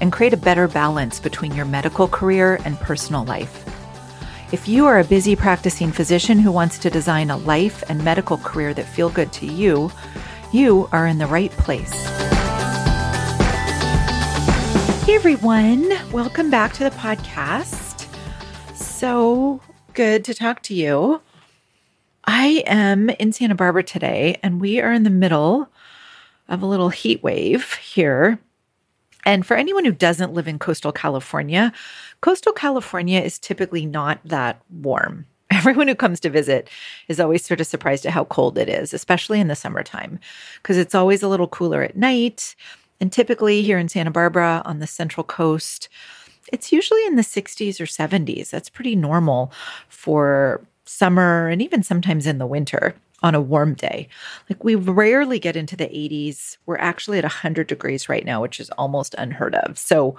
and create a better balance between your medical career and personal life. If you are a busy practicing physician who wants to design a life and medical career that feel good to you, you are in the right place. Hey everyone, welcome back to the podcast. So good to talk to you. I am in Santa Barbara today, and we are in the middle of a little heat wave here and for anyone who doesn't live in coastal California, coastal California is typically not that warm. Everyone who comes to visit is always sort of surprised at how cold it is, especially in the summertime, because it's always a little cooler at night. And typically here in Santa Barbara on the central coast, it's usually in the 60s or 70s. That's pretty normal for summer and even sometimes in the winter on a warm day. Like we rarely get into the 80s. We're actually at 100 degrees right now, which is almost unheard of. So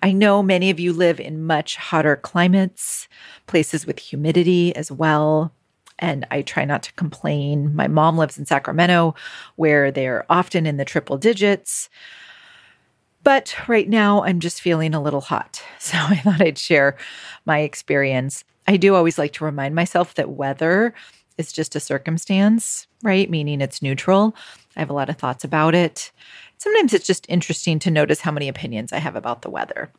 I know many of you live in much hotter climates, places with humidity as well. And I try not to complain. My mom lives in Sacramento, where they're often in the triple digits. But right now, I'm just feeling a little hot. So I thought I'd share my experience. I do always like to remind myself that weather is just a circumstance, right? Meaning it's neutral. I have a lot of thoughts about it. Sometimes it's just interesting to notice how many opinions I have about the weather.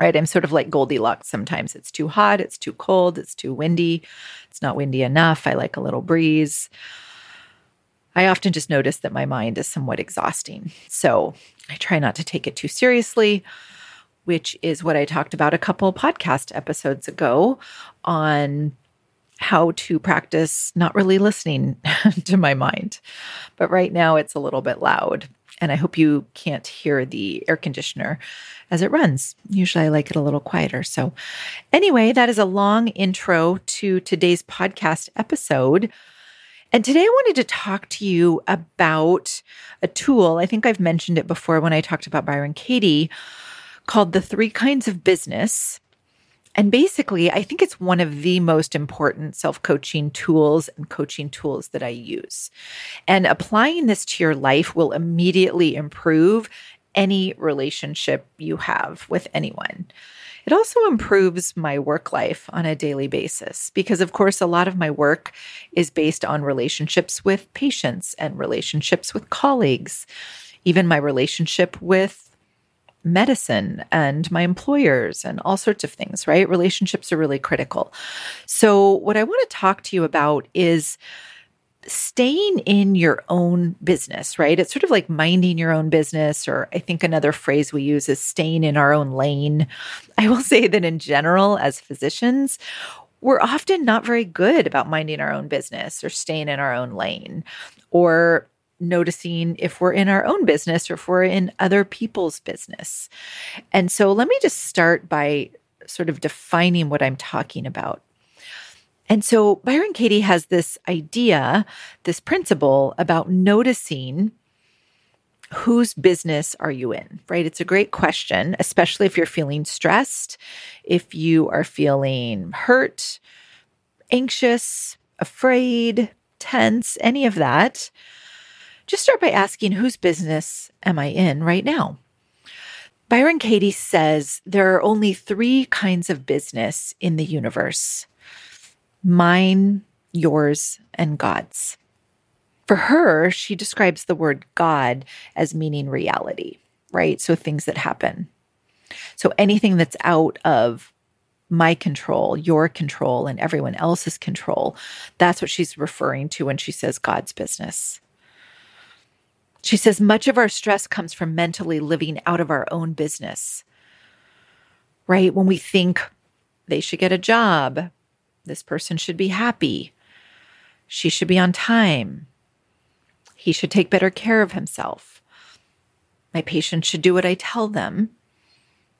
Right? I'm sort of like Goldilocks sometimes. It's too hot, it's too cold, it's too windy, it's not windy enough. I like a little breeze. I often just notice that my mind is somewhat exhausting. So I try not to take it too seriously, which is what I talked about a couple podcast episodes ago on how to practice not really listening to my mind. But right now it's a little bit loud. And I hope you can't hear the air conditioner as it runs. Usually I like it a little quieter. So, anyway, that is a long intro to today's podcast episode. And today I wanted to talk to you about a tool. I think I've mentioned it before when I talked about Byron Katie called the three kinds of business. And basically, I think it's one of the most important self coaching tools and coaching tools that I use. And applying this to your life will immediately improve any relationship you have with anyone. It also improves my work life on a daily basis because, of course, a lot of my work is based on relationships with patients and relationships with colleagues, even my relationship with medicine and my employers and all sorts of things, right? Relationships are really critical. So, what I want to talk to you about is staying in your own business, right? It's sort of like minding your own business, or I think another phrase we use is staying in our own lane. I will say that in general, as physicians, we're often not very good about minding our own business or staying in our own lane or noticing if we're in our own business or if we're in other people's business. And so let me just start by sort of defining what I'm talking about. And so Byron Katie has this idea, this principle about noticing whose business are you in, right? It's a great question, especially if you're feeling stressed, if you are feeling hurt, anxious, afraid, tense, any of that just start by asking whose business am I in right now? Byron Katie says there are only three kinds of business in the universe mine, yours, and God's. For her, she describes the word God as meaning reality, right? So things that happen. So anything that's out of my control, your control, and everyone else's control, that's what she's referring to when she says God's business. She says much of our stress comes from mentally living out of our own business, right? When we think they should get a job, this person should be happy, she should be on time, he should take better care of himself, my patient should do what I tell them,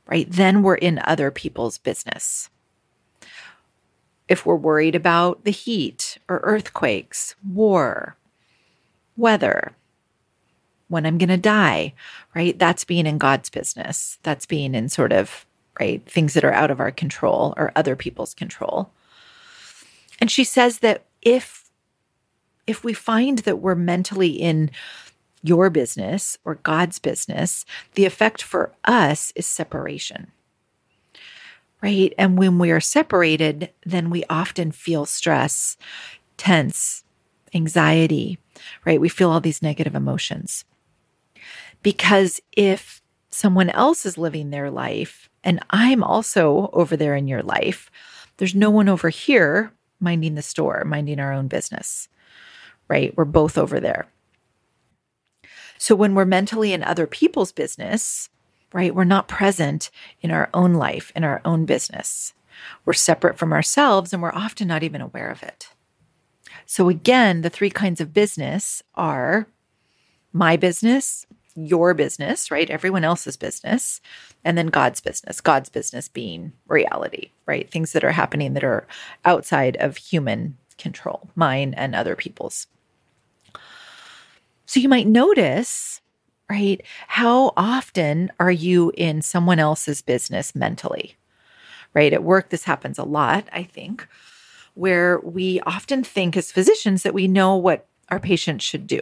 right? Then we're in other people's business. if we're worried about the heat or earthquakes, war, weather, when I'm going to die, right? That's being in God's business. That's being in sort of, right, things that are out of our control or other people's control. And she says that if if we find that we're mentally in your business or God's business, the effect for us is separation. Right? And when we are separated, then we often feel stress, tense, anxiety, right? We feel all these negative emotions. Because if someone else is living their life and I'm also over there in your life, there's no one over here minding the store, minding our own business, right? We're both over there. So when we're mentally in other people's business, right, we're not present in our own life, in our own business. We're separate from ourselves and we're often not even aware of it. So again, the three kinds of business are my business, your business, right? Everyone else's business, and then God's business. God's business being reality, right? Things that are happening that are outside of human control, mine and other people's. So you might notice, right? How often are you in someone else's business mentally? Right? At work, this happens a lot, I think, where we often think as physicians that we know what our patients should do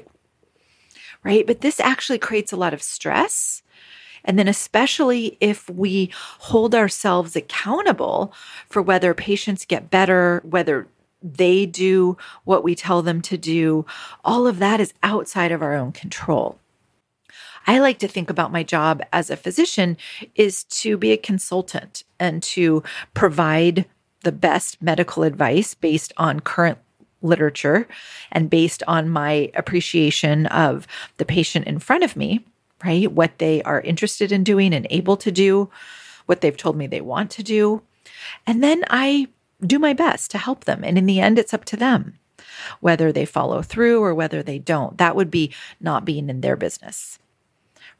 right? But this actually creates a lot of stress. And then, especially if we hold ourselves accountable for whether patients get better, whether they do what we tell them to do, all of that is outside of our own control. I like to think about my job as a physician is to be a consultant and to provide the best medical advice based on current literature and based on my appreciation of the patient in front of me, right? What they are interested in doing and able to do, what they've told me they want to do. And then I do my best to help them. And in the end, it's up to them whether they follow through or whether they don't. That would be not being in their business,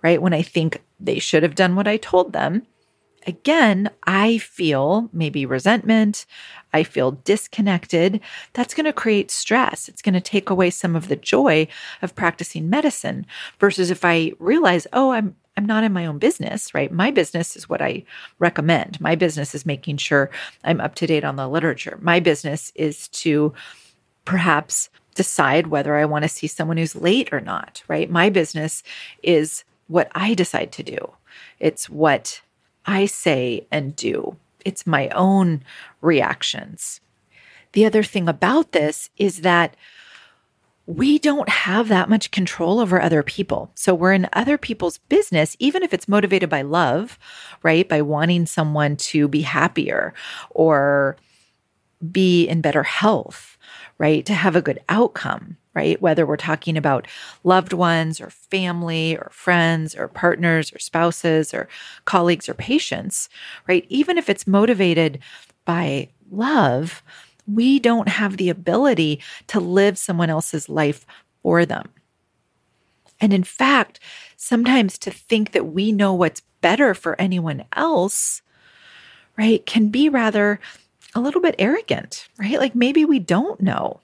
right? When I think they should have done what I told them, again, I feel maybe resentment, I feel disconnected. That's going to create stress. It's going to take away some of the joy of practicing medicine versus if I realize, oh, I'm I'm not in my own business, right? My business is what I recommend. My business is making sure I'm up to date on the literature. My business is to perhaps decide whether I want to see someone who's late or not, right? My business is what I decide to do. It's what I say and do. It's my own reactions. The other thing about this is that we don't have that much control over other people. So we're in other people's business, even if it's motivated by love, right? By wanting someone to be happier or be in better health, right? To have a good outcome right? Whether we're talking about loved ones or family or friends or partners or spouses or colleagues or patients, right? Even if it's motivated by love, we don't have the ability to live someone else's life for them. And in fact, sometimes to think that we know what's better for anyone else, right, can be rather a little bit arrogant, right? Like maybe we don't know.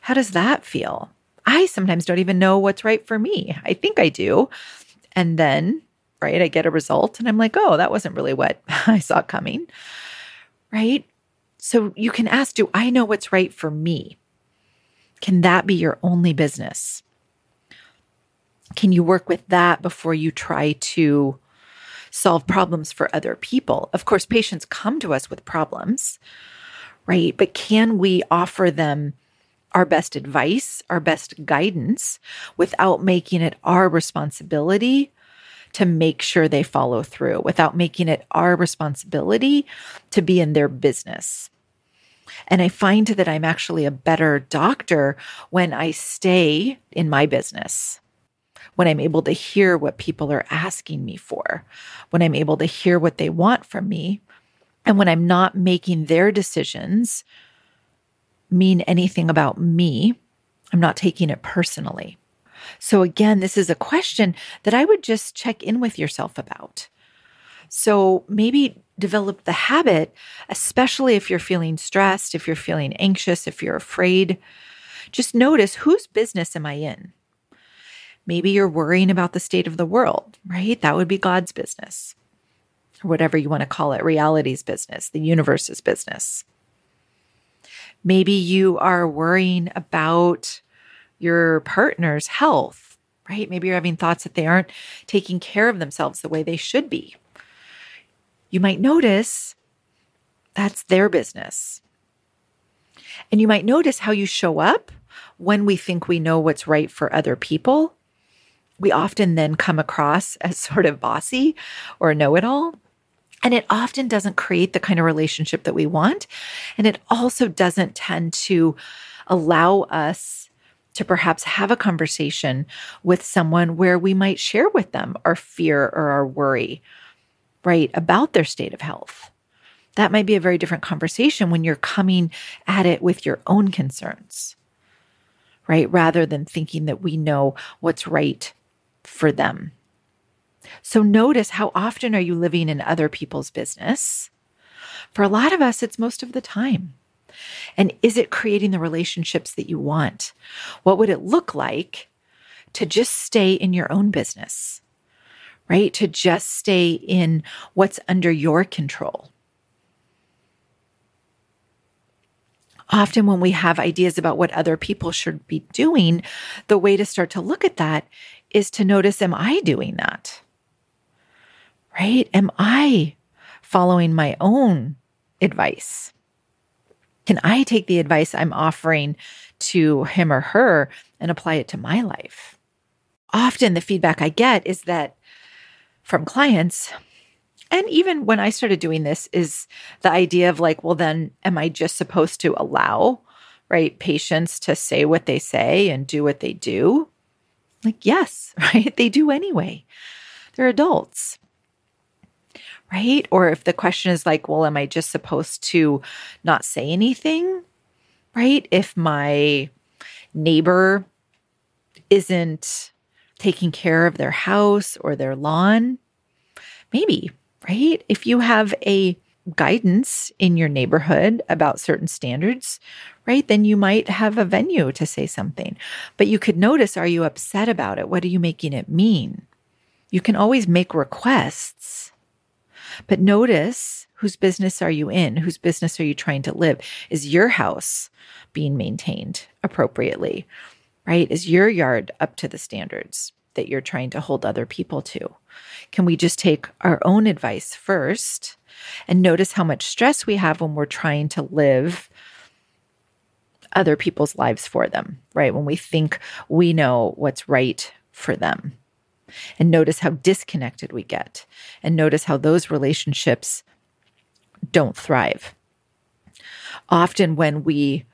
How does that feel? I sometimes don't even know what's right for me. I think I do. And then, right, I get a result and I'm like, oh, that wasn't really what I saw coming. Right. So you can ask, do I know what's right for me? Can that be your only business? Can you work with that before you try to solve problems for other people? Of course, patients come to us with problems, right? But can we offer them our best advice, our best guidance without making it our responsibility to make sure they follow through, without making it our responsibility to be in their business. And I find that I'm actually a better doctor when I stay in my business, when I'm able to hear what people are asking me for, when I'm able to hear what they want from me, and when I'm not making their decisions mean anything about me. I'm not taking it personally. So, again, this is a question that I would just check in with yourself about. So, maybe develop the habit, especially if you're feeling stressed, if you're feeling anxious, if you're afraid. Just notice whose business am I in? Maybe you're worrying about the state of the world, right? That would be God's business, or whatever you want to call it, reality's business, the universe's business. Maybe you are worrying about your partner's health, right? Maybe you're having thoughts that they aren't taking care of themselves the way they should be. You might notice that's their business. And you might notice how you show up when we think we know what's right for other people. We often then come across as sort of bossy or know it all. And it often doesn't create the kind of relationship that we want. And it also doesn't tend to allow us to perhaps have a conversation with someone where we might share with them our fear or our worry, right, about their state of health. That might be a very different conversation when you're coming at it with your own concerns, right, rather than thinking that we know what's right for them. So notice how often are you living in other people's business? For a lot of us, it's most of the time. And is it creating the relationships that you want? What would it look like to just stay in your own business, right? To just stay in what's under your control. Often, when we have ideas about what other people should be doing, the way to start to look at that is to notice Am I doing that? right? Am I following my own advice? Can I take the advice I'm offering to him or her and apply it to my life? Often the feedback I get is that from clients, and even when I started doing this, is the idea of like, well, then am I just supposed to allow, right, patients to say what they say and do what they do? Like, yes, right? They do anyway. They're adults right? Or if the question is like, well, am I just supposed to not say anything, right? If my neighbor isn't taking care of their house or their lawn, maybe, right? If you have a guidance in your neighborhood about certain standards, right, then you might have a venue to say something. But you could notice are you upset about it? What are you making it mean? You can always make requests but notice whose business are you in? Whose business are you trying to live? Is your house being maintained appropriately? Right? Is your yard up to the standards that you're trying to hold other people to? Can we just take our own advice first and notice how much stress we have when we're trying to live other people's lives for them, right? When we think we know what's right for them and notice how disconnected we get and notice how those relationships don't thrive. Often, when we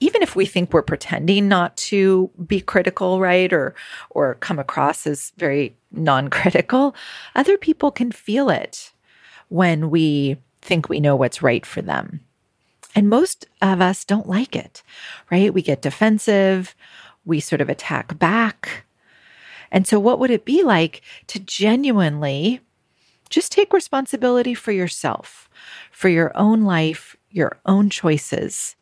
even if we think we're pretending not to be critical right or or come across as very non-critical other people can feel it when we think we know what's right for them. And most of us don't like it right? We get defensive we sort of attack back. And so, what would it be like to genuinely just take responsibility for yourself, for your own life, your own choices,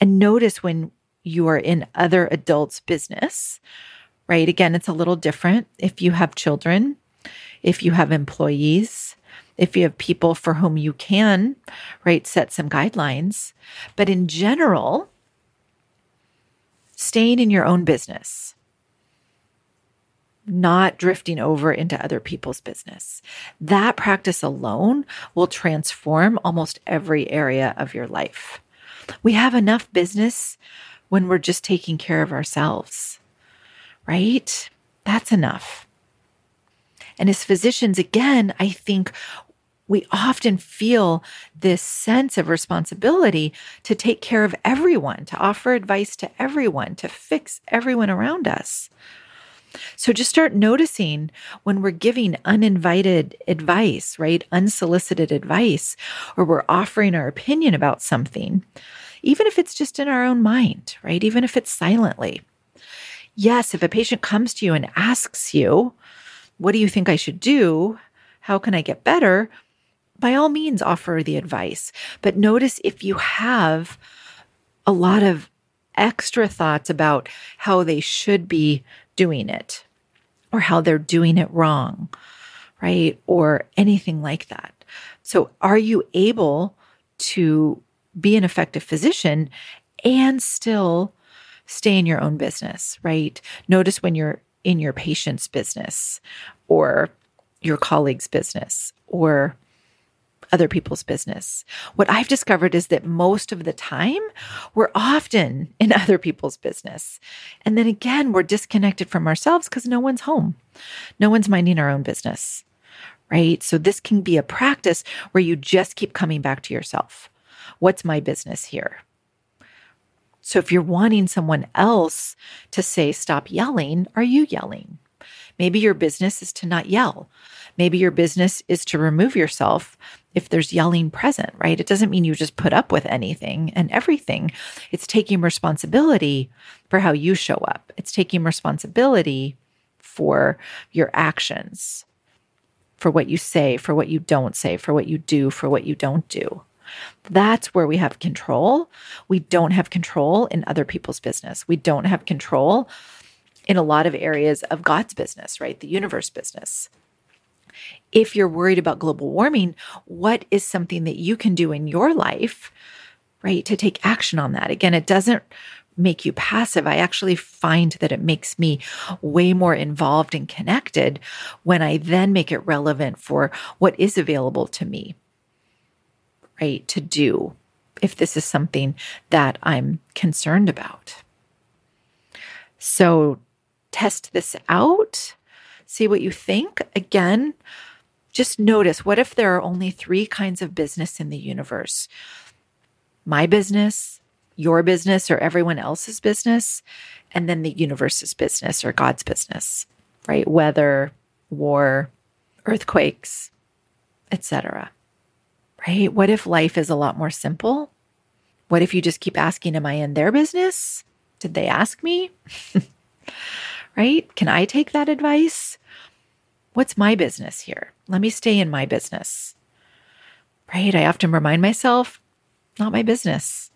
and notice when you are in other adults' business, right? Again, it's a little different if you have children, if you have employees, if you have people for whom you can, right, set some guidelines. But in general, staying in your own business, not drifting over into other people's business. That practice alone will transform almost every area of your life. We have enough business when we're just taking care of ourselves, right? That's enough. And as physicians, again, I think we often feel this sense of responsibility to take care of everyone, to offer advice to everyone, to fix everyone around us. So just start noticing when we're giving uninvited advice, right? Unsolicited advice, or we're offering our opinion about something, even if it's just in our own mind, right? Even if it's silently. Yes, if a patient comes to you and asks you, What do you think I should do? How can I get better? by all means offer the advice. But notice if you have a lot of extra thoughts about how they should be doing it or how they're doing it wrong, right? Or anything like that. So, are you able to be an effective physician and still stay in your own business, right? Notice when you're in your patient's business or your colleague's business or other people's business. What I've discovered is that most of the time we're often in other people's business. And then again, we're disconnected from ourselves because no one's home. No one's minding our own business, right? So this can be a practice where you just keep coming back to yourself. What's my business here? So if you're wanting someone else to say, stop yelling, are you yelling? Maybe your business is to not yell. Maybe your business is to remove yourself if there's yelling present, right? It doesn't mean you just put up with anything and everything. It's taking responsibility for how you show up, it's taking responsibility for your actions, for what you say, for what you don't say, for what you do, for what you don't do. That's where we have control. We don't have control in other people's business. We don't have control in a lot of areas of God's business, right? The universe business if you're worried about global warming, what is something that you can do in your life, right, to take action on that? Again, it doesn't make you passive. I actually find that it makes me way more involved and connected when I then make it relevant for what is available to me, right, to do if this is something that I'm concerned about. So test this out, see what you think. Again, just notice what if there are only three kinds of business in the universe my business, your business, or everyone else's business, and then the universe's business or God's business, right? Weather, war, earthquakes, etc. Right? What if life is a lot more simple? What if you just keep asking, Am I in their business? Did they ask me? right? Can I take that advice? What's my business here? Let me stay in my business. Right? I often remind myself, not my business.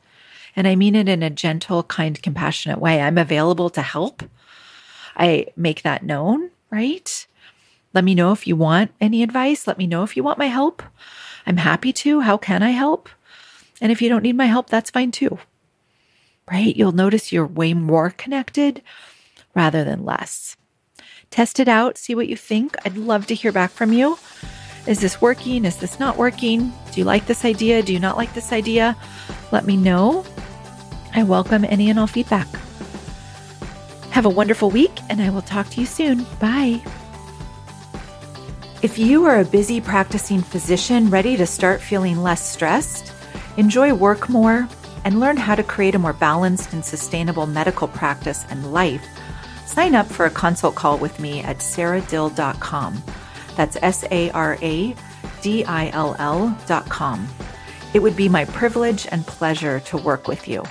And I mean it in a gentle, kind, compassionate way. I'm available to help. I make that known, right? Let me know if you want any advice. Let me know if you want my help. I'm happy to. How can I help? And if you don't need my help, that's fine too. Right? You'll notice you're way more connected rather than less. Test it out, see what you think. I'd love to hear back from you. Is this working? Is this not working? Do you like this idea? Do you not like this idea? Let me know. I welcome any and all feedback. Have a wonderful week, and I will talk to you soon. Bye. If you are a busy practicing physician ready to start feeling less stressed, enjoy work more, and learn how to create a more balanced and sustainable medical practice and life, Sign up for a consult call with me at saradill.com. That's S A R A D I L L.com. It would be my privilege and pleasure to work with you.